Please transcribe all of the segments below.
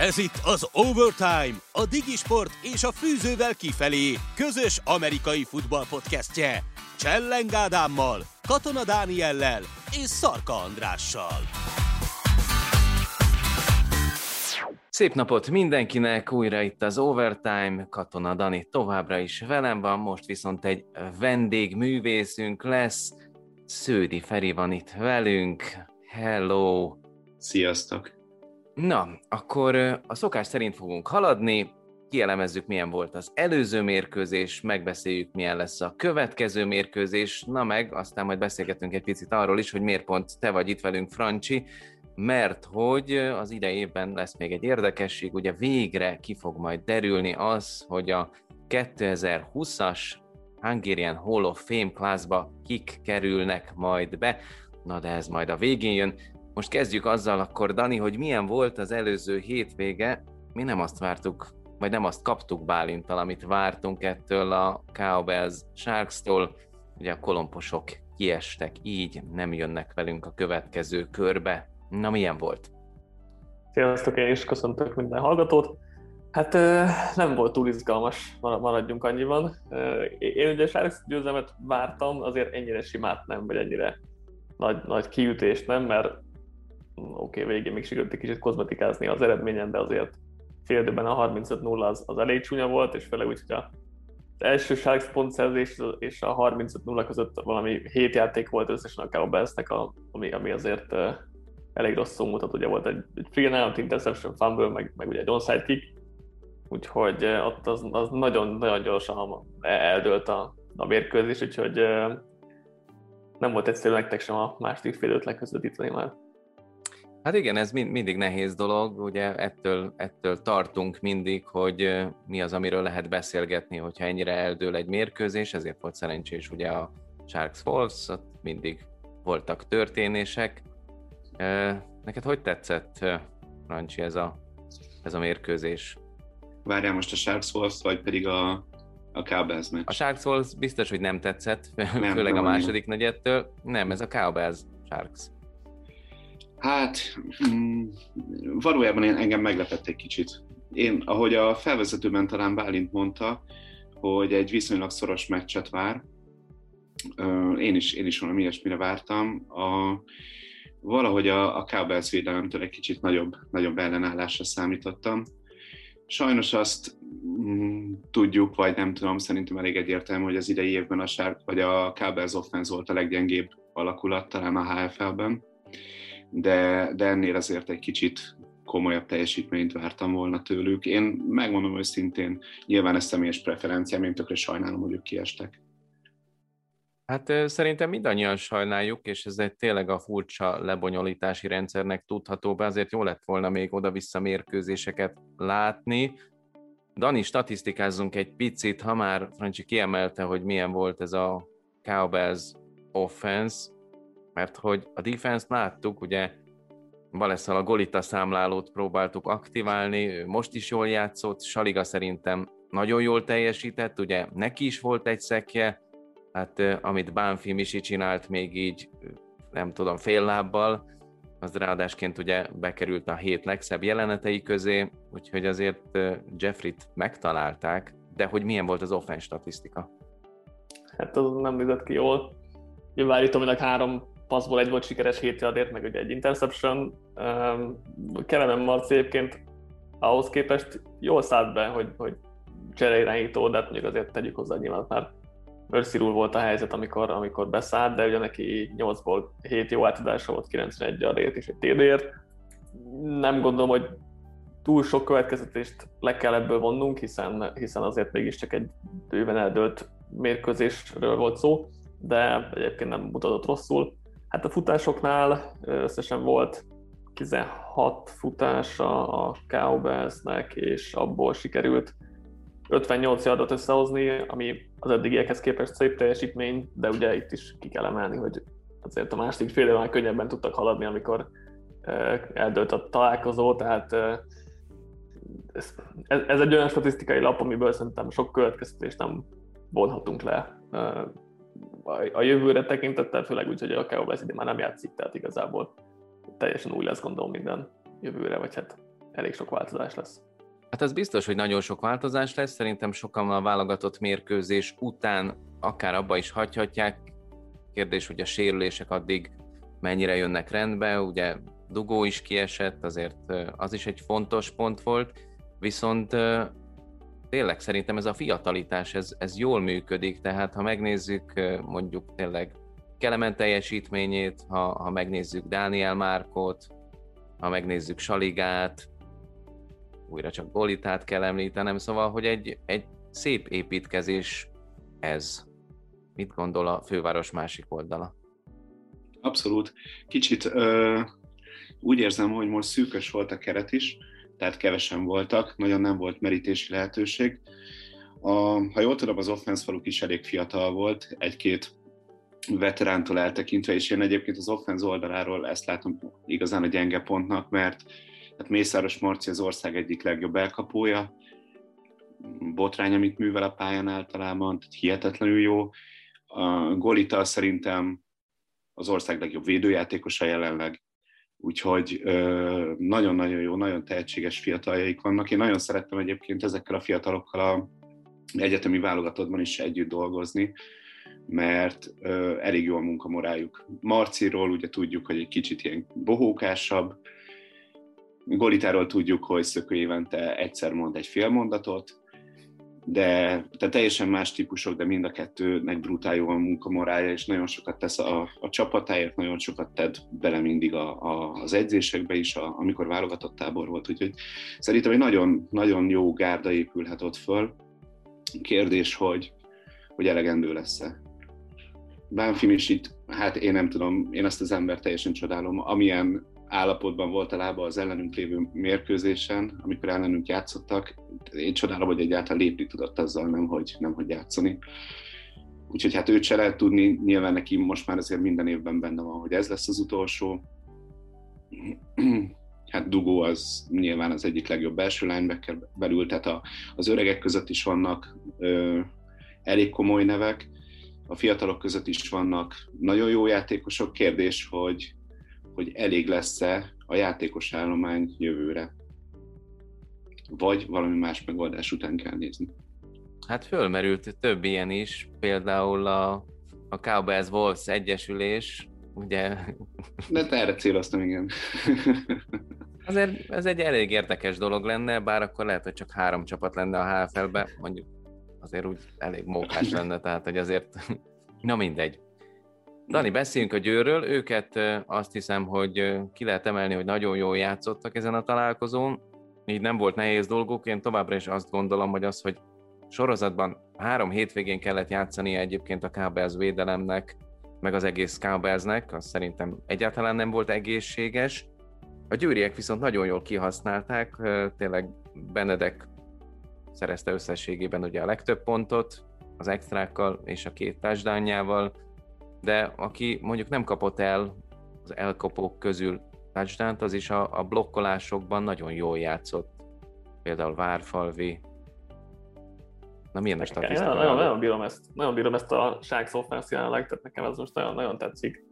Ez itt az Overtime, a Digisport és a Fűzővel kifelé közös amerikai futball podcastje. Csellen Ádámmal, Katona Dániellel és Szarka Andrással. Szép napot mindenkinek, újra itt az Overtime, Katona Dani továbbra is velem van, most viszont egy vendégművészünk lesz, Sződi Feri van itt velünk, hello! Sziasztok! Na, akkor a szokás szerint fogunk haladni, kielemezzük, milyen volt az előző mérkőzés, megbeszéljük, milyen lesz a következő mérkőzés, na meg aztán majd beszélgetünk egy picit arról is, hogy miért pont te vagy itt velünk, Francsi, mert hogy az idejében lesz még egy érdekesség, ugye végre ki fog majd derülni az, hogy a 2020-as Hungarian Hall of Fame classba kik kerülnek majd be, na de ez majd a végén jön. Most kezdjük azzal akkor, Dani, hogy milyen volt az előző hétvége. Mi nem azt vártuk, vagy nem azt kaptuk Bálintal, amit vártunk ettől a Cowbells Sharks-tól. Ugye a kolomposok kiestek, így nem jönnek velünk a következő körbe. Na, milyen volt? Sziasztok, én is köszöntök minden hallgatót. Hát nem volt túl izgalmas, maradjunk annyiban. Én ugye Sharks győzelmet vártam, azért ennyire simát nem, vagy ennyire nagy, nagy kiütést nem, mert oké, okay, végén még sikerült egy kicsit kozmetikázni az eredményen, de azért fél időben a 35-0 az, az elég csúnya volt, és főleg úgy, hogy a első Sharks pontszerzés és a 35-0 között valami hét játék volt összesen a Cowboysnek, ami, ami azért uh, elég rosszul mutat, ugye volt egy, egy free out, interception, fumble, meg, meg ugye egy onside kick, úgyhogy uh, ott az, az nagyon, nagyon gyorsan eldőlt a, a mérkőzés, úgyhogy uh, nem volt egyszerű nektek sem a második fél időt leközvetíteni már. Hát igen, ez mind, mindig nehéz dolog, ugye ettől, ettől tartunk mindig, hogy mi az, amiről lehet beszélgetni, hogyha ennyire eldől egy mérkőzés, ezért volt szerencsés ugye a Sharks Wolves, ott mindig voltak történések. Neked hogy tetszett, Rancsi, ez a, ez a mérkőzés? Várjál most a Sharks Wolves, vagy pedig a, a Cowboys meccs? A Sharks Wolves biztos, hogy nem tetszett, nem, főleg nem, a második nem. negyedtől. Nem, ez a Cowboys Sharks. Hát, mm, valójában én, engem meglepett egy kicsit. Én, ahogy a felvezetőben talán Bálint mondta, hogy egy viszonylag szoros meccset vár, én is, én is valami ilyesmire vártam. A, valahogy a, a Cowboys védelemtől egy kicsit nagyobb, nagyobb ellenállásra számítottam. Sajnos azt mm, tudjuk, vagy nem tudom, szerintem elég egyértelmű, hogy az idei évben a Shark, vagy a Cowboys offense volt a leggyengébb alakulat talán a HFL-ben de, de ennél azért egy kicsit komolyabb teljesítményt vártam volna tőlük. Én megmondom őszintén, nyilván ez személyes preferenciám, én tökre sajnálom, hogy ők kiestek. Hát szerintem mindannyian sajnáljuk, és ez egy tényleg a furcsa lebonyolítási rendszernek tudható be, azért jó lett volna még oda-vissza mérkőzéseket látni. Dani, statisztikázzunk egy picit, ha már Francsi kiemelte, hogy milyen volt ez a Cowbells offense, mert hogy a defense láttuk, ugye Baleszal a Golita számlálót próbáltuk aktiválni, ő most is jól játszott, Saliga szerintem nagyon jól teljesített, ugye neki is volt egy szekje, hát amit Bánfi Misi csinált még így, nem tudom, fél lábbal, az ráadásként ugye bekerült a hét legszebb jelenetei közé, úgyhogy azért Jeffrey-t megtalálták, de hogy milyen volt az offense statisztika? Hát az nem nézett ki jól. Nyilván állítólag három passzból egy volt sikeres 7 yardért, meg ugye egy interception. Kelemen Marci egyébként ahhoz képest jól szállt be, hogy, hogy csereirányító, de hát mondjuk azért tegyük hozzá nyilván már Mercy volt a helyzet, amikor, amikor beszállt, de ugye neki 8-ból 7 jó átadása volt, 91 yardért és egy TD-ért. Nem gondolom, hogy túl sok következetést le kell ebből vonnunk, hiszen, hiszen azért mégiscsak egy bőven eldőlt mérkőzésről volt szó, de egyébként nem mutatott rosszul. Hát a futásoknál összesen volt 16 futása a Cowboysnek, és abból sikerült 58 yardot összehozni, ami az eddigiekhez képest szép teljesítmény, de ugye itt is ki kell emelni, hogy azért a második fél évvel könnyebben tudtak haladni, amikor eldőlt a találkozó, tehát ez, ez egy olyan statisztikai lap, amiből szerintem sok következtetést nem vonhatunk le a jövőre tekintettel, főleg úgy, hogy a Cowboys idén már nem játszik, tehát igazából teljesen új lesz gondolom minden jövőre, vagy hát elég sok változás lesz. Hát az biztos, hogy nagyon sok változás lesz, szerintem sokan a válogatott mérkőzés után akár abba is hagyhatják. Kérdés, hogy a sérülések addig mennyire jönnek rendbe, ugye Dugó is kiesett, azért az is egy fontos pont volt, viszont tényleg szerintem ez a fiatalitás, ez, ez jól működik, tehát ha megnézzük mondjuk tényleg Kelemen teljesítményét, ha, ha megnézzük Dániel Márkot, ha megnézzük Saligát, újra csak Golitát kell említenem, szóval, hogy egy, egy szép építkezés ez. Mit gondol a főváros másik oldala? Abszolút. Kicsit ö, úgy érzem, hogy most szűkös volt a keret is, tehát kevesen voltak, nagyon nem volt merítési lehetőség. A, ha jól tudom, az offense faluk is elég fiatal volt, egy-két veterántól eltekintve, és én egyébként az offense oldaláról ezt látom igazán a gyenge pontnak, mert hát Mészáros Marci az ország egyik legjobb elkapója, botrány, amit művel a pályán általában, tehát hihetetlenül jó. A Golita szerintem az ország legjobb védőjátékosa jelenleg, úgyhogy nagyon-nagyon jó, nagyon tehetséges fiataljaik vannak. Én nagyon szerettem egyébként ezekkel a fiatalokkal a egyetemi válogatottban is együtt dolgozni, mert elég jó a munkamorájuk. Marciról ugye tudjuk, hogy egy kicsit ilyen bohókásabb, Golitáról tudjuk, hogy szökő évente egyszer mond egy fél mondatot, de tehát teljesen más típusok, de mind a kettőnek brutál jó a munkamorája, és nagyon sokat tesz a, a csapatáért, nagyon sokat tett bele mindig a, a, az edzésekbe is, a, amikor válogatott tábor volt, úgyhogy szerintem egy nagyon, nagyon jó gárda épülhet ott föl. Kérdés, hogy, hogy elegendő lesz-e. Bánfim is itt, hát én nem tudom, én azt az ember teljesen csodálom, amilyen állapotban volt a lába az ellenünk lévő mérkőzésen, amikor ellenünk játszottak. Én csodálom, hogy egyáltalán lépni tudott azzal, nem hogy, nem hogy játszani. Úgyhogy hát őt se lehet tudni, nyilván neki most már azért minden évben benne van, hogy ez lesz az utolsó. Hát Dugó az nyilván az egyik legjobb belső linebacker belül, tehát a, az öregek között is vannak ö, elég komoly nevek, a fiatalok között is vannak nagyon jó játékosok. Kérdés, hogy, hogy elég lesz-e a játékos állomány jövőre. Vagy valami más megoldás után kell nézni. Hát fölmerült több ilyen is, például a, a Cowboys Wolves egyesülés, ugye? De te erre céloztam, igen. Azért ez egy elég érdekes dolog lenne, bár akkor lehet, hogy csak három csapat lenne a HFL-be, mondjuk azért úgy elég mókás lenne, tehát hogy azért, na mindegy. Dani, beszéljünk a győről, őket azt hiszem, hogy ki lehet emelni, hogy nagyon jól játszottak ezen a találkozón, így nem volt nehéz dolguk, én továbbra is azt gondolom, hogy az, hogy sorozatban három hétvégén kellett játszani egyébként a Cowboys védelemnek, meg az egész Cowboysnek, az szerintem egyáltalán nem volt egészséges. A győriek viszont nagyon jól kihasználták, tényleg Benedek szerezte összességében ugye a legtöbb pontot, az extrákkal és a két touchdownjával, de aki mondjuk nem kapott el az elkapók közül touchdown az is a, a blokkolásokban nagyon jól játszott. Például Várfalvi. Na milyen a statisztika? Nagyon, nagyon, bírom ezt, nagyon bírom ezt a Sharks offense jelenleg, tehát nekem ez most nagyon, nagyon tetszik.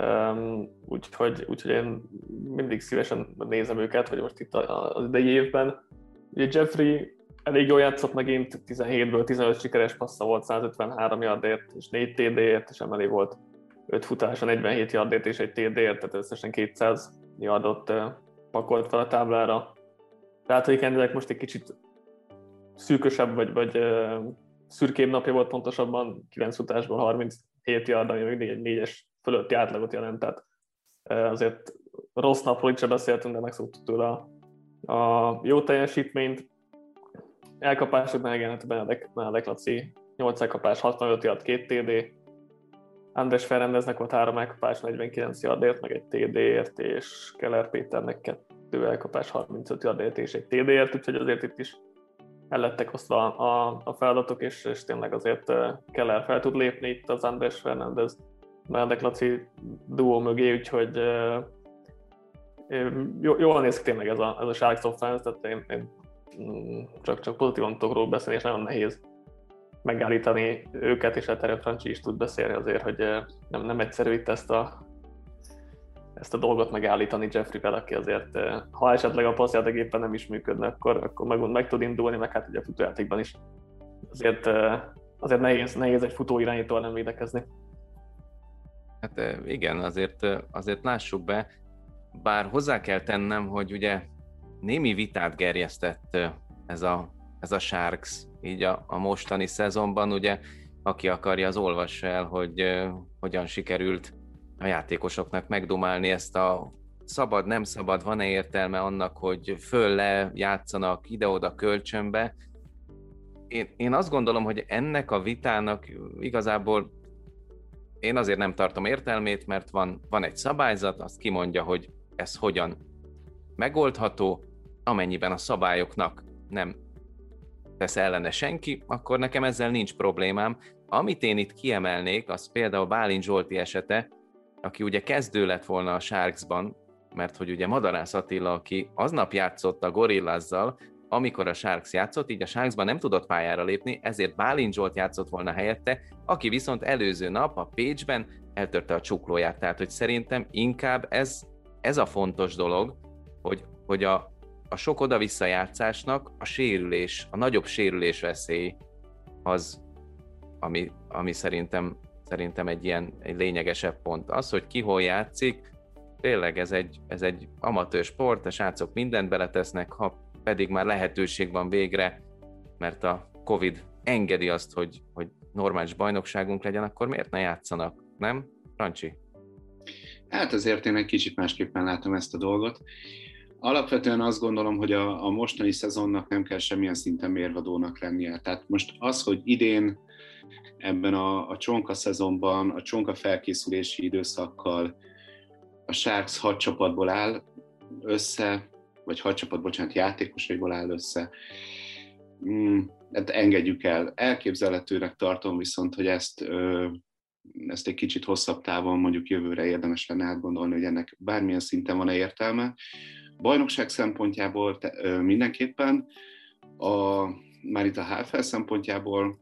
Um, úgyhogy, úgyhogy én mindig szívesen nézem őket, hogy most itt az idei évben. Ugye Jeffrey elég jól játszott megint, 17-ből 15 sikeres passza volt 153 yardért, és 4 TD-ért, és emelé volt 5 futása, 47 yardért és egy TD-ért, tehát összesen 200 yardot pakolt fel a táblára. Tehát, Kendrick most egy kicsit szűkösebb, vagy, vagy szürkébb napja volt pontosabban, 9 futásból 37 yard, ami mindig egy négyes fölötti átlagot jelent, tehát azért rossz napról itt sem beszéltünk, de megszoktuk tőle a, a jó teljesítményt, elkapásoknál igen, hát Benedek, Benedek Laci. 8 elkapás, 65 yard, 2 TD, András Ferrendeznek volt 3 elkapás, 49 yardért, meg egy TD-ért, és Keller Péternek 2 elkapás, 35 yardért és egy TD-ért, úgyhogy azért itt is el lettek osztva a, a feladatok, és, és tényleg azért Keller fel tud lépni itt az András Fernandez Benedek Laci duó mögé, úgyhogy jól néz ki tényleg ez a, ez a Sharks offense, tehát én, én csak, csak pozitívan tudok beszélni, és nagyon nehéz megállítani őket, és a Terry Franchi is tud beszélni azért, hogy nem, nem egyszerű itt ezt a ezt a dolgot megállítani Jeffrey-vel, aki azért, ha esetleg a passzjáték éppen nem is működne, akkor, akkor meg, meg tud indulni, meg hát ugye a futójátékban is azért, azért nehéz, nehéz egy futóirányítóval nem védekezni. Hát igen, azért, azért lássuk be, bár hozzá kell tennem, hogy ugye némi vitát gerjesztett ez a, ez a Sharks így a, a mostani szezonban, ugye aki akarja, az olvassa el, hogy uh, hogyan sikerült a játékosoknak megdomálni ezt a szabad, nem szabad, van-e értelme annak, hogy föl-le játszanak ide-oda kölcsönbe. Én, én azt gondolom, hogy ennek a vitának igazából én azért nem tartom értelmét, mert van, van egy szabályzat, azt kimondja, hogy ez hogyan megoldható, amennyiben a szabályoknak nem tesz ellene senki, akkor nekem ezzel nincs problémám. Amit én itt kiemelnék, az például Bálint Zsolti esete, aki ugye kezdő lett volna a Sharksban, mert hogy ugye Madarász Attila, aki aznap játszott a Gorillázzal, amikor a Sharks játszott, így a Sharksban nem tudott pályára lépni, ezért Bálint Zsolt játszott volna helyette, aki viszont előző nap a Pécsben eltörte a csuklóját. Tehát, hogy szerintem inkább ez, ez a fontos dolog, hogy, hogy a, a sok oda-vissza a sérülés, a nagyobb sérülés veszély az, ami, ami szerintem, szerintem egy ilyen egy lényegesebb pont. Az, hogy ki hol játszik, tényleg ez egy, ez egy amatőr sport, a srácok mindent beletesznek, ha pedig már lehetőség van végre, mert a Covid engedi azt, hogy, hogy normális bajnokságunk legyen, akkor miért ne játszanak, nem? Rancsi? Hát azért én egy kicsit másképpen látom ezt a dolgot. Alapvetően azt gondolom, hogy a, a mostani szezonnak nem kell semmilyen szinten mérvadónak lennie. Tehát most az, hogy idén ebben a, a csonka szezonban, a csonka felkészülési időszakkal a Sharks hat csapatból áll össze, vagy hat csapat, bocsánat, játékosaiból áll össze. Mm, hát engedjük el. Elképzelhetőnek tartom viszont, hogy ezt, ö, ezt egy kicsit hosszabb távon, mondjuk jövőre érdemes lenne átgondolni, hogy ennek bármilyen szinten van-e értelme. Bajnokság szempontjából te, mindenképpen, a, már itt a HFL szempontjából,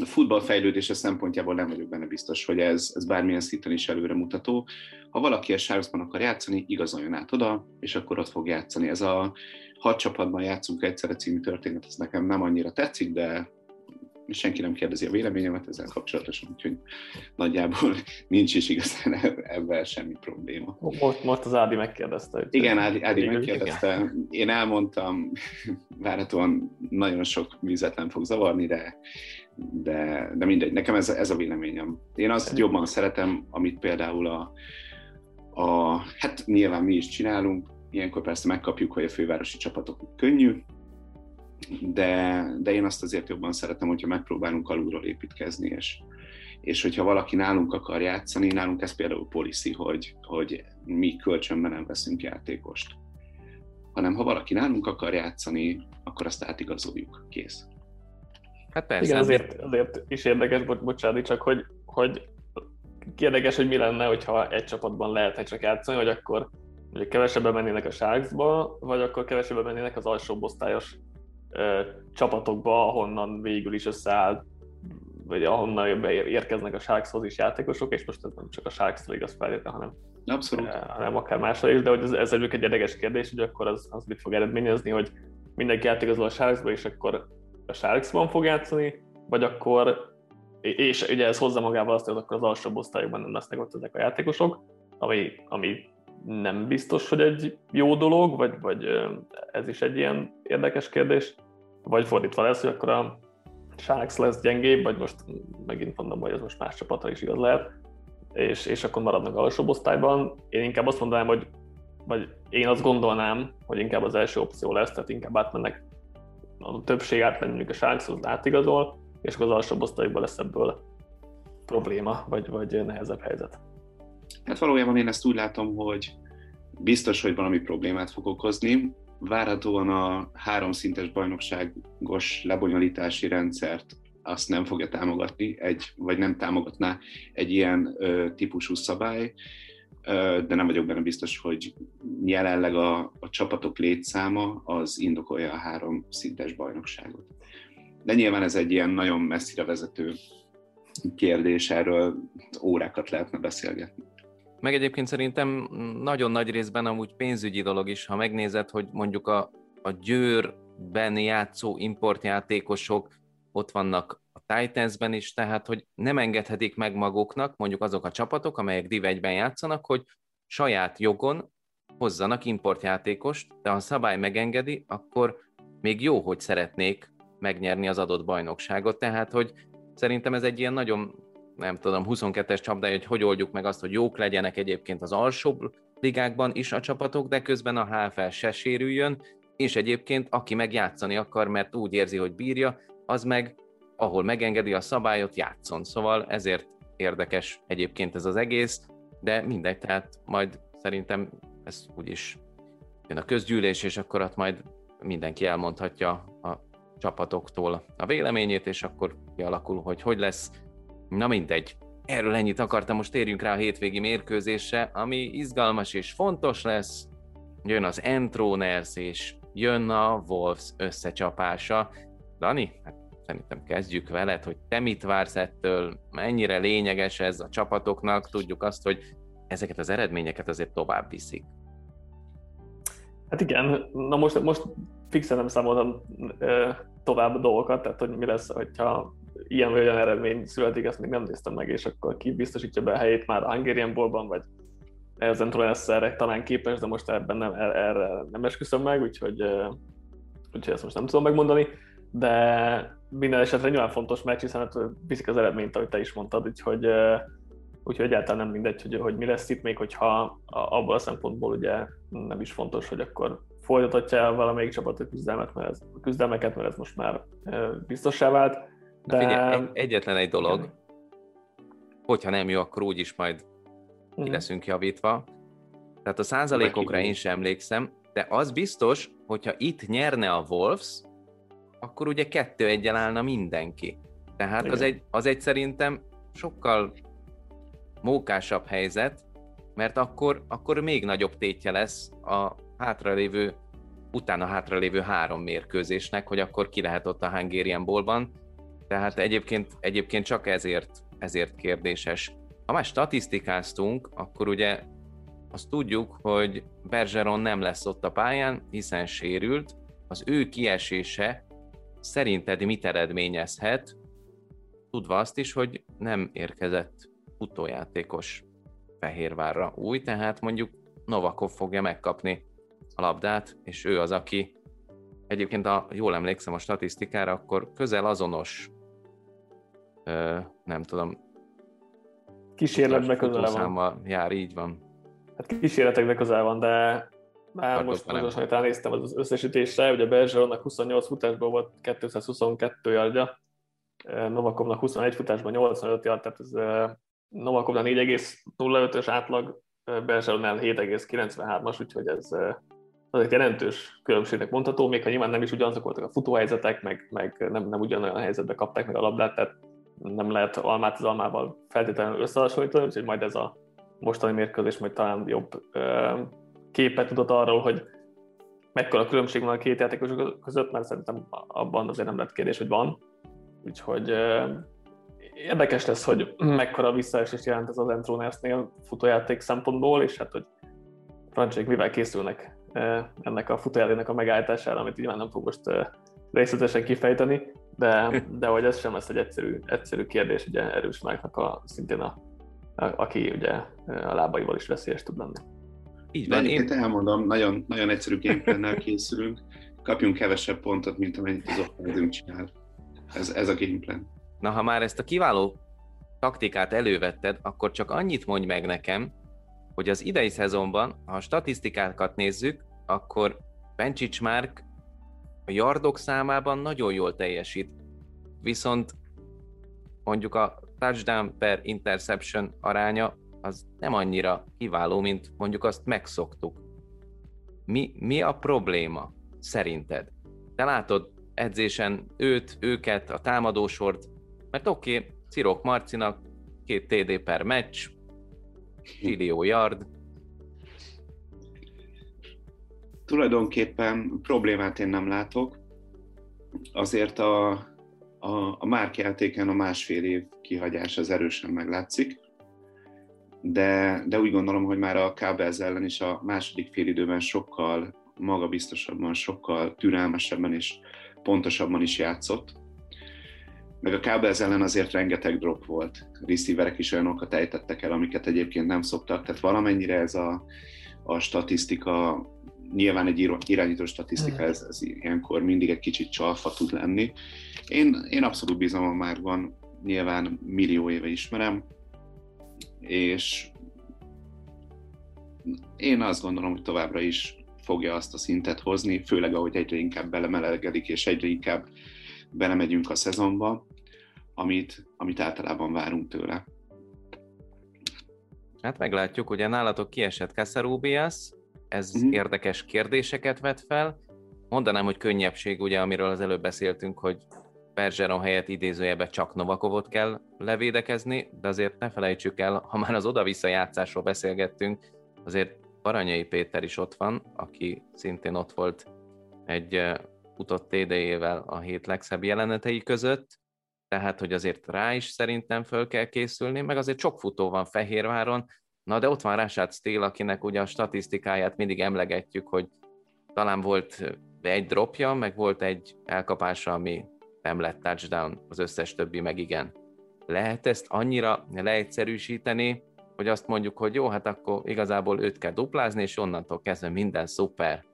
a futball fejlődése szempontjából nem vagyok benne biztos, hogy ez, ez bármilyen szinten is előremutató. Ha valaki a Sharksban akar játszani, igazoljon át oda, és akkor ott fog játszani. Ez a hat csapatban játszunk egyszerre című történet, ez nekem nem annyira tetszik, de senki nem kérdezi a véleményemet ezzel kapcsolatosan, úgyhogy nagyjából nincs is igazán ebben semmi probléma. Most, most az Ádi megkérdezte. Hogy igen, Ádi, Ádi megkérdezte. Igen. Én elmondtam, várhatóan nagyon sok vizet nem fog zavarni, de de, de mindegy, nekem ez, ez a véleményem. Én azt jobban szeretem, amit például a, a, hát nyilván mi is csinálunk, ilyenkor persze megkapjuk, hogy a fővárosi csapatok könnyű, de, de én azt azért jobban szeretem, hogyha megpróbálunk alulról építkezni, és, és hogyha valaki nálunk akar játszani, nálunk ez például policy, hogy, hogy mi kölcsönben nem veszünk játékost. Hanem ha valaki nálunk akar játszani, akkor azt átigazoljuk, kész. Hát persze. Igen, azért, azért is érdekes, bo- bocsánat, csak hogy, hogy érdekes, hogy mi lenne, hogyha egy csapatban lehetne csak játszani, hogy akkor hogy kevesebben mennének a Sharksba, vagy akkor kevesebben mennének az alsóbb osztályos ö, csapatokba, ahonnan végül is összeáll, vagy ahonnan érkeznek a Sharkshoz is játékosok, és most ez nem csak a Sharks-ra igaz feltétlenül, hanem, Abszolút. Hanem akár másra is, de hogy ez, ez egy érdekes kérdés, hogy akkor az, az mit fog eredményezni, hogy mindenki játékozol a Sharksba, és akkor a Sharksban fog játszani, vagy akkor, és ugye ez hozza magával azt, hogy akkor az alsóbb osztályokban nem lesznek ott ezek a játékosok, ami, ami nem biztos, hogy egy jó dolog, vagy, vagy ez is egy ilyen érdekes kérdés, vagy fordítva lesz, hogy akkor a Sharks lesz gyengébb, vagy most megint mondom, hogy ez most más csapatra is igaz lehet, és, és akkor maradnak alsóbb osztályban. Én inkább azt mondanám, hogy vagy én azt gondolnám, hogy inkább az első opció lesz, tehát inkább átmennek a többség mondjuk a Sharkshoz átigazol, és akkor az alsóbb osztályokban lesz ebből probléma, vagy, vagy nehezebb helyzet. Hát valójában én ezt úgy látom, hogy biztos, hogy valami problémát fog okozni. Várhatóan a három szintes bajnokságos lebonyolítási rendszert azt nem fogja támogatni, egy, vagy nem támogatná egy ilyen ö, típusú szabály de nem vagyok benne biztos, hogy jelenleg a, a csapatok létszáma az indokolja a három szintes bajnokságot. De nyilván ez egy ilyen nagyon messzire vezető kérdés, erről órákat lehetne beszélgetni. Meg egyébként szerintem nagyon nagy részben amúgy pénzügyi dolog is, ha megnézed, hogy mondjuk a, a Győrben játszó importjátékosok ott vannak a Titansben is, tehát hogy nem engedhetik meg maguknak mondjuk azok a csapatok, amelyek Div 1-ben játszanak, hogy saját jogon hozzanak importjátékost, de ha a szabály megengedi, akkor még jó, hogy szeretnék megnyerni az adott bajnokságot. Tehát, hogy szerintem ez egy ilyen nagyon, nem tudom, 22-es csapdája, hogy hogy oldjuk meg azt, hogy jók legyenek egyébként az alsóbb ligákban is a csapatok, de közben a HFL se sérüljön, és egyébként aki megjátszani akar, mert úgy érzi, hogy bírja, az meg, ahol megengedi a szabályot, játszon. Szóval ezért érdekes egyébként ez az egész, de mindegy, tehát majd szerintem ez úgyis jön a közgyűlés, és akkor ott majd mindenki elmondhatja a csapatoktól a véleményét, és akkor kialakul, hogy hogy lesz. Na mindegy. Erről ennyit akartam, most térjünk rá a hétvégi mérkőzésre, ami izgalmas és fontos lesz. Jön az Entroners, és jön a Wolves összecsapása. Dani, hát szerintem kezdjük veled, hogy te mit vársz ettől, mennyire lényeges ez a csapatoknak, tudjuk azt, hogy ezeket az eredményeket azért tovább viszik. Hát igen, na most, most fixen nem számoltam tovább dolgokat, tehát hogy mi lesz, hogyha ilyen vagy olyan eredmény születik, ezt még nem néztem meg, és akkor ki biztosítja be a helyét már Hungarian Ballban, vagy ez nem tudom, lesz erre talán képes, de most ebben nem, er-, erre nem esküszöm meg, úgyhogy, úgyhogy ezt most nem tudom megmondani, de minden esetre nyilván fontos meccs, hiszen hát viszik az eredményt, ahogy te is mondtad, úgyhogy, úgyhogy egyáltalán nem mindegy, hogy, hogy mi lesz itt, még hogyha abból a szempontból ugye nem is fontos, hogy akkor folytatja valamelyik csapat a küzdelmet, mert ez, a küzdelmeket, mert ez most már biztossá vált. De... Figyelj, egy, egyetlen egy dolog, hogyha nem jó, akkor úgyis majd ki mhm. leszünk javítva. Tehát a százalékokra én sem emlékszem, de az biztos, hogyha itt nyerne a Wolves, akkor ugye kettő egyel állna mindenki. Tehát az egy, az egy szerintem sokkal mókásabb helyzet, mert akkor, akkor még nagyobb tétje lesz a hátralévő, utána hátralévő három mérkőzésnek, hogy akkor ki lehet ott a Hungarian Ballban. Tehát egyébként, egyébként csak ezért, ezért kérdéses. Ha már statisztikáztunk, akkor ugye azt tudjuk, hogy Bergeron nem lesz ott a pályán, hiszen sérült. Az ő kiesése szerinted mit eredményezhet, tudva azt is, hogy nem érkezett utójátékos Fehérvárra új, tehát mondjuk Novakov fogja megkapni a labdát, és ő az, aki egyébként, a, jól emlékszem a statisztikára, akkor közel azonos, ö, nem tudom, kísérletbe közel van. jár, így van. Hát kísérletekbe közel van, de már most pontosan ránéztem az összesítésre, ugye Bergeronnak 28 futásból volt 222 yardja, Novakovnak 21 futásban 85 yard, tehát ez Novakovnak 4,05-ös átlag, Bergeronnál 7,93-as, úgyhogy ez az egy jelentős különbségnek mondható, még ha nyilván nem is ugyanazok voltak a futóhelyzetek, meg, meg nem, nem ugyanolyan helyzetbe kapták meg a labdát, tehát nem lehet almát az almával feltétlenül összehasonlítani, úgyhogy majd ez a mostani mérkőzés majd talán jobb képet mutat arról, hogy mekkora különbség van a két játékos között, mert szerintem abban azért nem lett kérdés, hogy van. Úgyhogy érdekes lesz, hogy mekkora visszaesést jelent ez az Entronersnél futójáték szempontból, és hát, hogy francsék mivel készülnek ennek a futójátéknak a megállítására, amit nyilván nem fog most részletesen kifejteni, de, de hogy ez sem lesz egy egyszerű, egyszerű kérdés, ugye erős Máknak a, szintén a, a, aki ugye a lábaival is veszélyes tud lenni. Így van, én... elmondom, nagyon, nagyon egyszerű gameplannel készülünk, kapjunk kevesebb pontot, mint amennyit az offenzünk csinál. Ez, ez a gameplan. Na, ha már ezt a kiváló taktikát elővetted, akkor csak annyit mondj meg nekem, hogy az idei szezonban, ha a statisztikákat nézzük, akkor Bencsics Márk a yardok számában nagyon jól teljesít. Viszont mondjuk a touchdown per interception aránya az nem annyira kiváló, mint mondjuk azt megszoktuk. Mi, mi a probléma szerinted? Te látod edzésen őt, őket, a támadósort, mert oké, okay, Cirok Marcinak két TD per meccs, millió yard. Tulajdonképpen problémát én nem látok. Azért a, a, a márkjátéken a másfél év kihagyás az erősen meglátszik. de, de úgy gondolom, hogy már a Cowboys ellen is a második félidőben sokkal magabiztosabban, sokkal türelmesebben és pontosabban is játszott. Meg a Cowboys ellen azért rengeteg drop volt. Receiverek is olyanokat ejtettek el, amiket egyébként nem szoktak, tehát valamennyire ez a, a statisztika, nyilván egy irányító statisztika, ez, ez ilyenkor mindig egy kicsit csalfa tud lenni. Én, én abszolút bízom a Márkban, nyilván millió éve ismerem, és én azt gondolom, hogy továbbra is fogja azt a szintet hozni, főleg ahogy egyre inkább belemelegedik, és egyre inkább belemegyünk a szezonba, amit, amit általában várunk tőle. Hát meglátjuk, ugye nálatok kiesett Casarubias, ez uh-huh. érdekes kérdéseket vet fel. Mondanám, hogy könnyebbség, ugye, amiről az előbb beszéltünk, hogy Bergeron helyett idézőjebe csak Novakovot kell levédekezni, de azért ne felejtsük el, ha már az oda-vissza játszásról beszélgettünk, azért Baranyai Péter is ott van, aki szintén ott volt egy futott TD-jével a hét legszebb jelenetei között, tehát hogy azért rá is szerintem föl kell készülni, meg azért sok futó van Fehérváron, na de ott van Rashad Steele, akinek ugye a statisztikáját mindig emlegetjük, hogy talán volt egy dropja, meg volt egy elkapása, ami nem lett touchdown, az összes többi meg igen. Lehet ezt annyira leegyszerűsíteni, hogy azt mondjuk, hogy jó, hát akkor igazából őt kell duplázni, és onnantól kezdve minden szuper.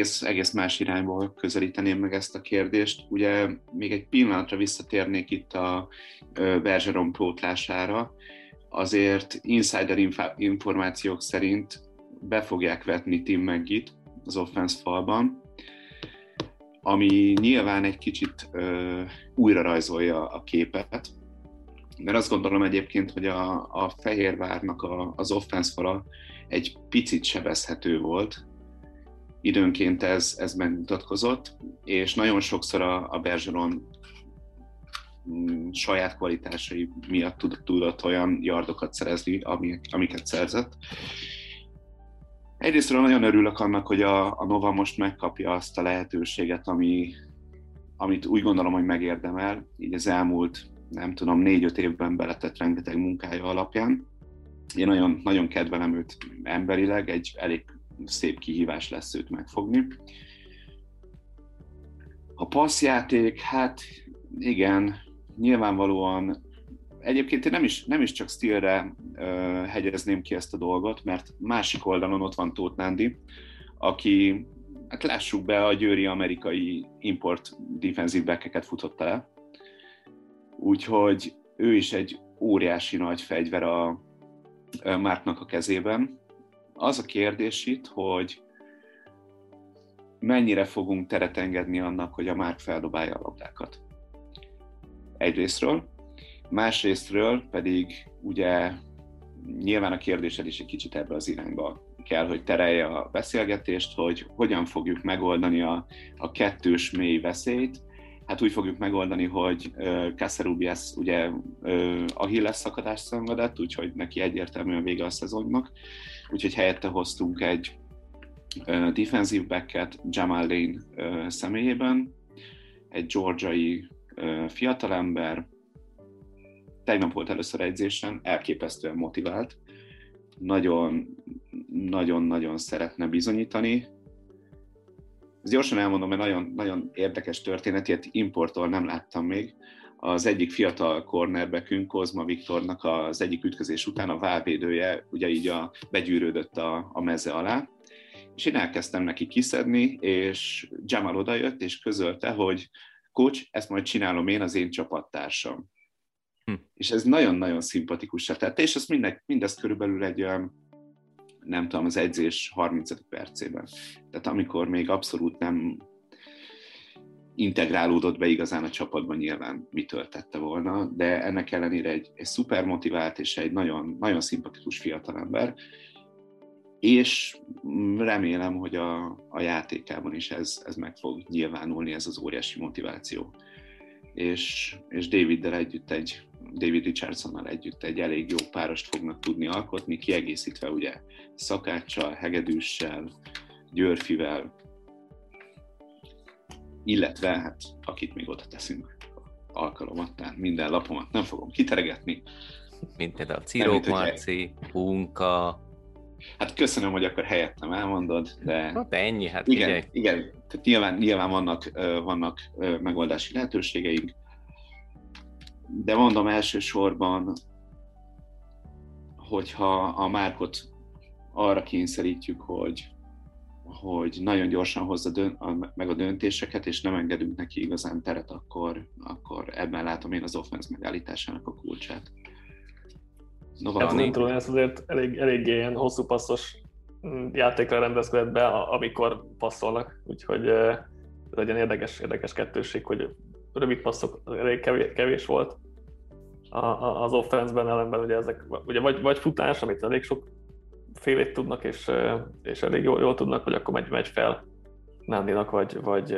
Egész, egész más irányból közelíteném meg ezt a kérdést. Ugye még egy pillanatra visszatérnék itt a Bergeron pótlására. Azért insider információk szerint be fogják vetni Tim Meggit az offense falban, ami nyilván egy kicsit ö, újra rajzolja a képet, mert azt gondolom egyébként, hogy a, a Fehérvárnak a, az offense fala egy picit sebezhető volt, időnként ez, ez megmutatkozott, és nagyon sokszor a, a Bergeron mm, saját kvalitásai miatt tudott, tudott olyan yardokat szerezni, amik, amiket szerzett. Egyrészt nagyon örülök annak, hogy a, a Nova most megkapja azt a lehetőséget, ami, amit úgy gondolom, hogy megérdemel, így az elmúlt, nem tudom, négy-öt évben beletett rengeteg munkája alapján. Én nagyon, nagyon kedvelem őt emberileg, egy elég szép kihívás lesz őt megfogni. A passzjáték, hát igen, nyilvánvalóan egyébként én nem is, nem is csak stílre uh, hegyezném ki ezt a dolgot, mert másik oldalon ott van Tóth Nándi, aki, hát lássuk be, a győri amerikai import defensív backeket futotta el. Úgyhogy ő is egy óriási nagy fegyver a, a Márknak a kezében. Az a kérdés itt, hogy mennyire fogunk teret engedni annak, hogy a Márk feldobálja a labdákat. Egyrésztről, Másrésztről pedig ugye nyilván a kérdésed is egy kicsit ebbe az irányba kell, hogy terelje a beszélgetést, hogy hogyan fogjuk megoldani a, a kettős mély veszélyt. Hát úgy fogjuk megoldani, hogy Casarubias ugye uh, Achilles szakadást szenvedett, úgyhogy neki egyértelműen vége a szezonnak, úgyhogy helyette hoztunk egy uh, defensive backet Jamal Lane uh, személyében, egy georgiai uh, fiatalember, tegnap volt először edzésen, elképesztően motivált, nagyon, nagyon, nagyon szeretne bizonyítani. Ezt gyorsan elmondom, mert nagyon, nagyon érdekes történet, ilyet importól nem láttam még. Az egyik fiatal cornerbackünk, Kozma Viktornak az egyik ütközés után a válvédője ugye így a, begyűrődött a, a meze alá, és én elkezdtem neki kiszedni, és Jamal odajött, és közölte, hogy coach, ezt majd csinálom én, az én csapattársam. Hm. És ez nagyon-nagyon szimpatikusra tette, és ezt mindek, mindezt körülbelül egy nem tudom, az edzés 35 percében. Tehát amikor még abszolút nem integrálódott be igazán a csapatban nyilván mitől tette volna, de ennek ellenére egy, egy szuper motivált és egy nagyon, nagyon szimpatikus fiatalember, és remélem, hogy a, a játékában is ez, ez meg fog nyilvánulni, ez az óriási motiváció. És, és Daviddel együtt egy, David Richardsonnal együtt egy elég jó párost fognak tudni alkotni, kiegészítve ugye Szakáccsal, Hegedűssel, Györfivel, illetve hát akit még oda teszünk alkalomat, tehát minden lapomat nem fogom kiteregetni, mint például Ciro Marci, Hunka. Hát köszönöm, hogy akkor helyettem elmondod, de... Hát ennyi, hát igen, figyelj. igen, tehát nyilván, nyilván vannak, vannak megoldási lehetőségeink, de mondom elsősorban, hogyha a Márkot arra kényszerítjük, hogy, hogy nagyon gyorsan hozza dön, a, meg a döntéseket, és nem engedünk neki igazán teret, akkor, akkor ebben látom én az offense megállításának a kulcsát. Novalni. Hát tudom, ez azért elég, elég ilyen hosszú passzos mm, játékra rendezkedett be, amikor passzolnak, úgyhogy ez egy ilyen érdekes, érdekes kettőség, hogy rövid passzok elég kevés, volt az offense-ben, ellenben ugye ezek ugye vagy, vagy futás, amit elég sok félét tudnak, és, és elég jól, jól tudnak, hogy akkor megy, megy fel Nándinak, vagy, vagy,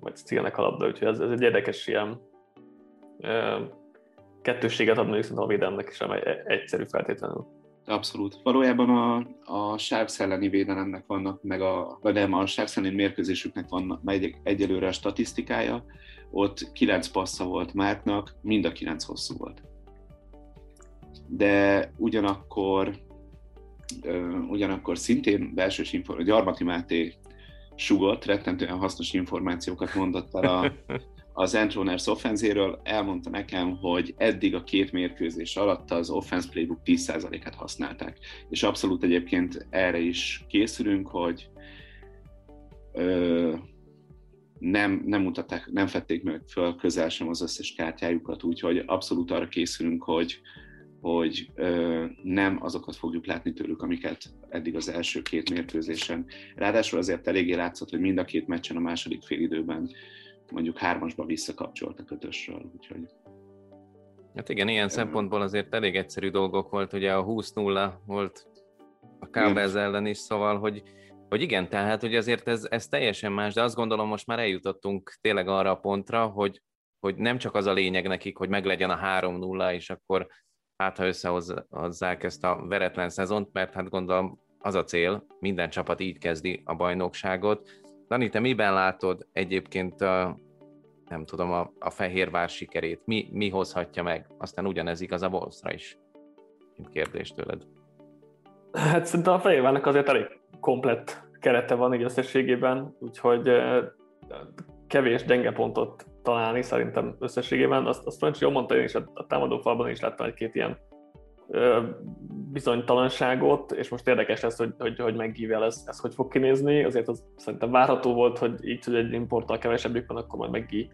vagy Stilnek a labda, úgyhogy ez, ez egy érdekes ilyen kettősséget ad mondjuk a védelemnek is, amely e, egyszerű feltétlenül. Abszolút. Valójában a, a Sharks elleni védelemnek vannak, meg a, vagy nem, a Sharks elleni mérkőzésüknek van egy, egyelőre a statisztikája, ott kilenc passza volt Márknak, mind a kilenc hosszú volt. De ugyanakkor ugyanakkor szintén belsős információ, Gyarmati Máté sugott, rettentően hasznos információkat mondott el a, az Entroners offenzéről, elmondta nekem, hogy eddig a két mérkőzés alatt az offense playbook 10%-át használták. És abszolút egyébként erre is készülünk, hogy ö, nem, nem mutatták, nem fették meg föl közel sem az összes kártyájukat, úgyhogy abszolút arra készülünk, hogy, hogy ö, nem azokat fogjuk látni tőlük, amiket eddig az első két mérkőzésen. Ráadásul azért eléggé látszott, hogy mind a két meccsen a második félidőben mondjuk hármasba visszakapcsolt a kötösről, úgyhogy... Hát igen, ilyen szempontból azért elég egyszerű dolgok volt, ugye a 20-0 volt a Cowboys ellen is, szóval, hogy, hogy igen, tehát hogy azért ez, ez teljesen más, de azt gondolom most már eljutottunk tényleg arra a pontra, hogy, hogy nem csak az a lényeg nekik, hogy meglegyen a 3-0, és akkor hát ha összehozzák ezt a veretlen szezont, mert hát gondolom az a cél, minden csapat így kezdi a bajnokságot. Dani, te miben látod egyébként nem tudom, a, a Fehérvár sikerét? Mi, mi hozhatja meg? Aztán ugyanez igaz a Wolvesra is. Mint kérdés tőled. Hát szerintem a Fehérvárnak azért elég komplett kerete van így összességében, úgyhogy kevés gyenge pontot találni szerintem összességében. Azt, azt Francsi jól mondta, én is a, a támadófalban is láttam egy-két ilyen ö, bizonytalanságot, és most érdekes lesz, hogy, hogy, hogy meggivel ez, ez hogy fog kinézni. Azért az szerintem várható volt, hogy így, hogy egy importtal kevesebbük van, akkor majd meggi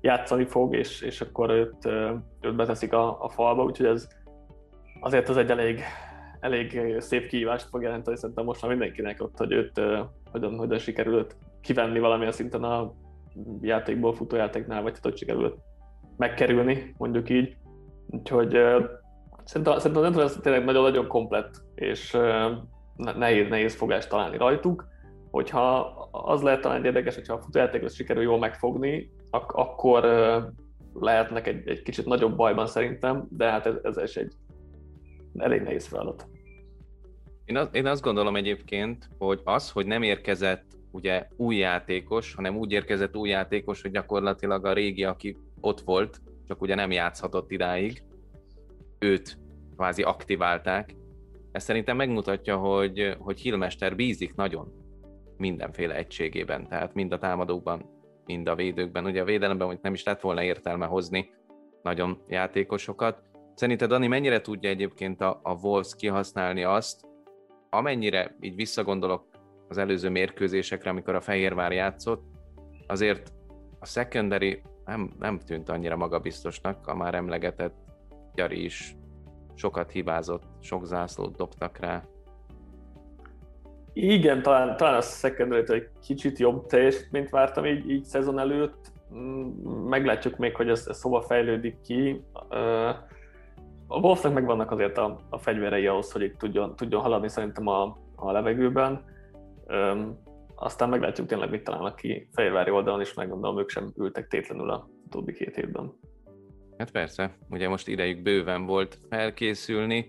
játszani fog, és, és akkor őt, őt beteszik a, a falba, úgyhogy ez azért az egy elég, elég szép kihívást fog jelenteni szerintem most már mindenkinek ott, hogy őt hogyan, hogyan sikerült kivenni valamilyen szinten a játékból, futójátéknál, vagy hogy sikerült megkerülni, mondjuk így. Úgyhogy szerintem, szerintem tudom, ez tényleg nagyon-nagyon komplett, és nehéz, nehéz fogást találni rajtuk. Hogyha az lehet talán érdekes, hogyha a futójátékot sikerül jól megfogni, ak- akkor lehetnek egy, egy kicsit nagyobb bajban szerintem, de hát ez, ez is egy elég nehéz feladat. Én, az, én azt gondolom egyébként, hogy az, hogy nem érkezett ugye új játékos, hanem úgy érkezett új játékos, hogy gyakorlatilag a régi, aki ott volt, csak ugye nem játszhatott idáig, őt kvázi aktiválták. Ez szerintem megmutatja, hogy, hogy Hilmester bízik nagyon mindenféle egységében, tehát mind a támadókban, mind a védőkben. Ugye a védelemben hogy nem is lett volna értelme hozni nagyon játékosokat. Szerinted, Dani, mennyire tudja egyébként a, a Wolves kihasználni azt, amennyire így visszagondolok az előző mérkőzésekre, amikor a Fehérvár játszott, azért a secondary nem, nem tűnt annyira magabiztosnak, a már emlegetett Gyari is sokat hibázott, sok zászlót dobtak rá. Igen, talán, talán a secondary egy kicsit jobb teljesítményt vártam így, így szezon előtt. Mm, meglátjuk még, hogy ez, ez hova fejlődik ki. A Wolfnak megvannak azért a, a fegyverei ahhoz, hogy itt tudjon, tudjon haladni szerintem a, a levegőben aztán meglátjuk tényleg, mit találnak ki Fehérvári oldalon, és megmondom, ők sem ültek tétlenül a utóbbi két hétben. Hát persze, ugye most idejük bőven volt felkészülni,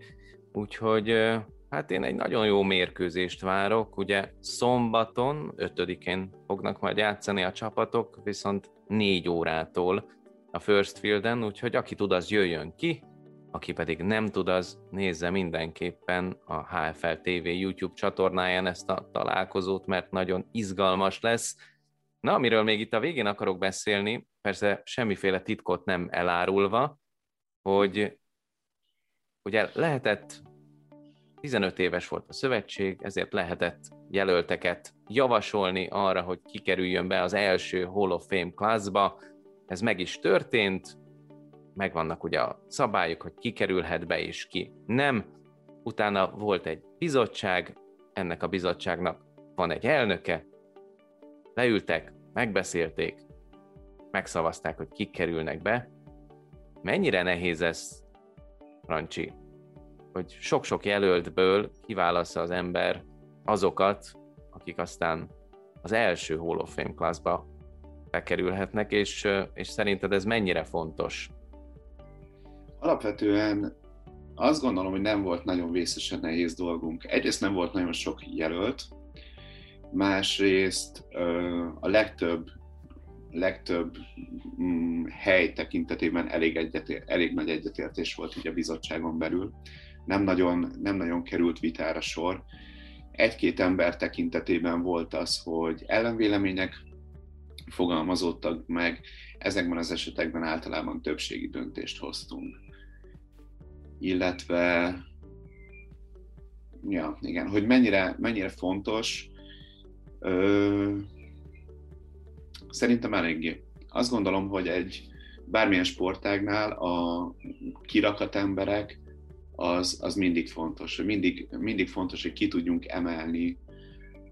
úgyhogy hát én egy nagyon jó mérkőzést várok. Ugye szombaton, 5-én fognak majd játszani a csapatok, viszont 4 órától a First Fielden, úgyhogy aki tud, az jöjjön ki, aki pedig nem tud, az nézze mindenképpen a HFL TV YouTube csatornáján ezt a találkozót, mert nagyon izgalmas lesz. Na, amiről még itt a végén akarok beszélni, persze semmiféle titkot nem elárulva, hogy ugye lehetett 15 éves volt a szövetség, ezért lehetett jelölteket javasolni arra, hogy kikerüljön be az első Hall of Fame classba. Ez meg is történt, megvannak ugye a szabályok, hogy ki kerülhet be és ki nem. Utána volt egy bizottság, ennek a bizottságnak van egy elnöke, leültek, megbeszélték, megszavazták, hogy kik kerülnek be. Mennyire nehéz ez, Rancsi, hogy sok-sok jelöltből kiválassza az ember azokat, akik aztán az első Hall of Fame bekerülhetnek, és, és szerinted ez mennyire fontos? Alapvetően azt gondolom, hogy nem volt nagyon vészesen nehéz dolgunk. Egyrészt nem volt nagyon sok jelölt, másrészt a legtöbb, legtöbb mm, hely tekintetében elég, egyetér, elég nagy egyetértés volt így a bizottságon belül. Nem nagyon, nem nagyon került vitára sor. Egy-két ember tekintetében volt az, hogy ellenvélemények fogalmazódtak meg, ezekben az esetekben általában többségi döntést hoztunk illetve ja, igen, hogy mennyire, mennyire fontos, ö, szerintem eléggé. Azt gondolom, hogy egy bármilyen sportágnál a kirakat emberek az, az mindig fontos. Mindig, mindig fontos, hogy ki tudjunk emelni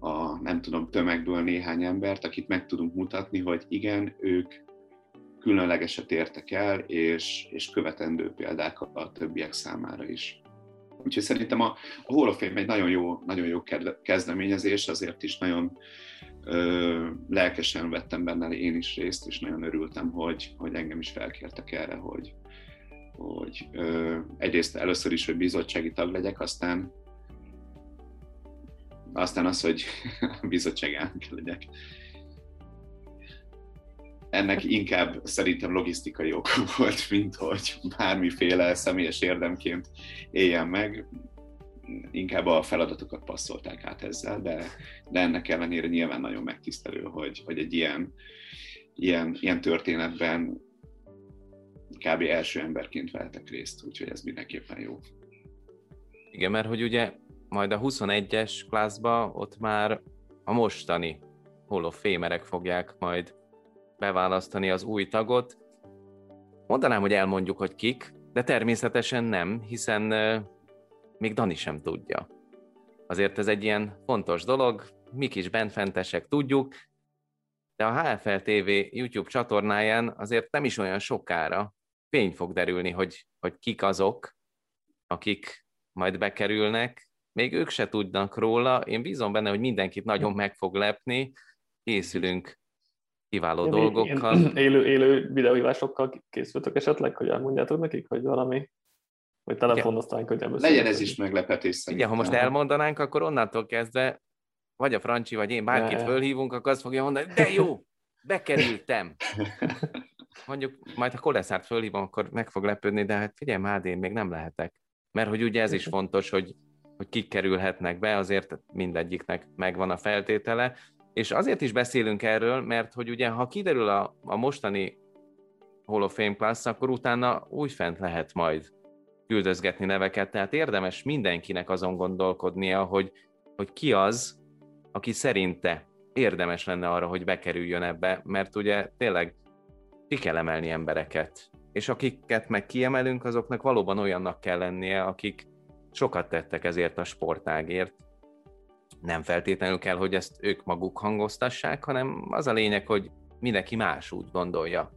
a, nem tudom, tömegből néhány embert, akit meg tudunk mutatni, hogy igen, ők különlegeset értek el, és, és követendő példák a többiek számára is. Úgyhogy szerintem a, a Hall of Fame egy nagyon jó, nagyon jó kezdeményezés, azért is nagyon ö, lelkesen vettem benne én is részt, és nagyon örültem, hogy, hogy engem is felkértek erre, hogy, hogy ö, egyrészt először is, hogy bizottsági tag legyek, aztán aztán az, hogy bizottság elnök legyek ennek inkább szerintem logisztikai oka volt, mint hogy bármiféle személyes érdemként éljen meg. Inkább a feladatokat passzolták át ezzel, de, de ennek ellenére nyilván nagyon megtisztelő, hogy, hogy egy ilyen, ilyen, ilyen történetben kb. első emberként vehetek részt, úgyhogy ez mindenképpen jó. Igen, mert hogy ugye majd a 21-es klászba ott már a mostani holofémerek fogják majd beválasztani az új tagot. Mondanám, hogy elmondjuk, hogy kik, de természetesen nem, hiszen még Dani sem tudja. Azért ez egy ilyen fontos dolog, mi kis benfentesek tudjuk, de a HFL TV YouTube csatornáján azért nem is olyan sokára fény fog derülni, hogy, hogy kik azok, akik majd bekerülnek, még ők se tudnak róla, én bízom benne, hogy mindenkit nagyon meg fog lepni, készülünk kiváló ilyen, dolgokkal. Ilyen élő, élő videóhívásokkal készültök esetleg, hogy elmondjátok nekik, hogy valami, vagy telefonoztán könnyebb Legyen ez is meglepetés szerintem. Igen, ha most elmondanánk, akkor onnantól kezdve vagy a Francsi, vagy én bárkit fölhívunk, akkor azt fogja mondani, de jó, bekerültem. Mondjuk majd ha Koleszárt fölhívom, akkor meg fog lepődni, de hát figyelj, már én még nem lehetek. Mert hogy ugye ez is fontos, hogy, hogy kik kerülhetnek be, azért mindegyiknek megvan a feltétele, és azért is beszélünk erről, mert hogy ugye, ha kiderül a, a mostani Hall of Fame Class, akkor utána újfent lehet majd küldözgetni neveket, tehát érdemes mindenkinek azon gondolkodnia, hogy, hogy ki az, aki szerinte érdemes lenne arra, hogy bekerüljön ebbe, mert ugye tényleg ki kell emelni embereket. És akiket meg kiemelünk, azoknak valóban olyannak kell lennie, akik sokat tettek ezért a sportágért, nem feltétlenül kell, hogy ezt ők maguk hangoztassák, hanem az a lényeg, hogy mindenki más úgy gondolja,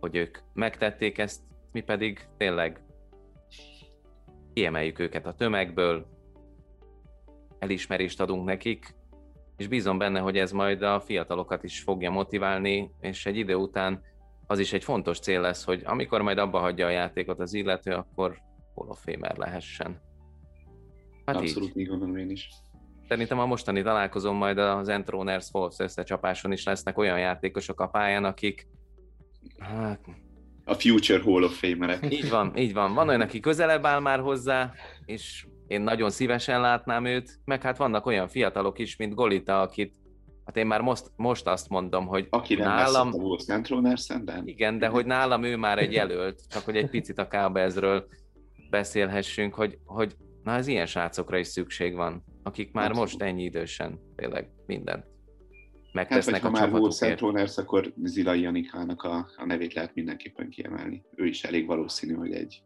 hogy ők megtették ezt, mi pedig tényleg kiemeljük őket a tömegből, elismerést adunk nekik, és bízom benne, hogy ez majd a fiatalokat is fogja motiválni, és egy idő után az is egy fontos cél lesz, hogy amikor majd abba hagyja a játékot az illető, akkor Hall of Famer lehessen. Hát Abszolút így. így gondolom én is. Szerintem a mostani találkozom majd az Entroners Wolves összecsapáson is lesznek olyan játékosok a pályán, akik hát, A Future Hall of Famerek. Így van, így van. Van olyan, aki közelebb áll már hozzá, és én nagyon szívesen látnám őt, meg hát vannak olyan fiatalok is, mint Golita, akit Hát én már most, most azt mondom, hogy Aki nem nálam... a Wolf Centroner szemben? Igen, de hogy nálam ő már egy jelölt, csak hogy egy picit a Kábezről beszélhessünk, hogy, hogy na ez ilyen srácokra is szükség van, akik már Abszolút. most ennyi idősen tényleg mindent megtesznek hát, a már Wolf Centroners, akkor Zilai Janikának a, a nevét lehet mindenképpen kiemelni. Ő is elég valószínű, hogy egy,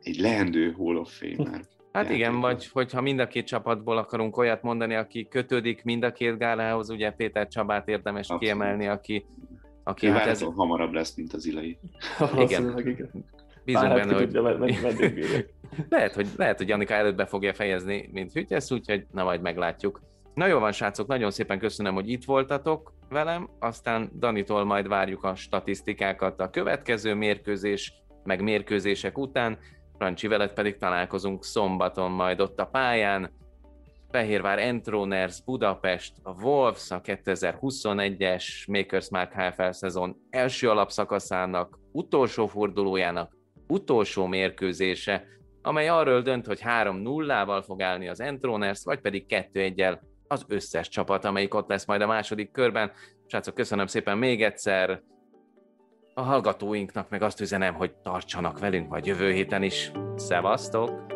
egy leendő Hall of Famer. Hát igen, vagy hogyha mind a két csapatból akarunk olyat mondani, aki kötődik mind a két gálához, ugye Péter Csabát érdemes Abszolút. kiemelni, aki, aki hát ez... hamarabb lesz, mint az Ilai. igen. igen. Bízunk benne, hogy... lehet, hogy... Lehet, hogy Janika előbb be fogja fejezni, mint Hütyesz, úgyhogy na majd meglátjuk. Na jó van, srácok, nagyon szépen köszönöm, hogy itt voltatok velem, aztán Danitól majd várjuk a statisztikákat a következő mérkőzés, meg mérkőzések után. Francsi veled pedig találkozunk szombaton majd ott a pályán. Fehérvár Entroners, Budapest, a Wolves a 2021-es Makers Mark HFL szezon első alapszakaszának, utolsó fordulójának utolsó mérkőzése, amely arról dönt, hogy 3-0-val fog állni az Entroners, vagy pedig 2-1-el az összes csapat, amelyik ott lesz majd a második körben. Srácok, köszönöm szépen még egyszer, a hallgatóinknak meg azt üzenem, hogy tartsanak velünk majd jövő héten is. Szevasztok!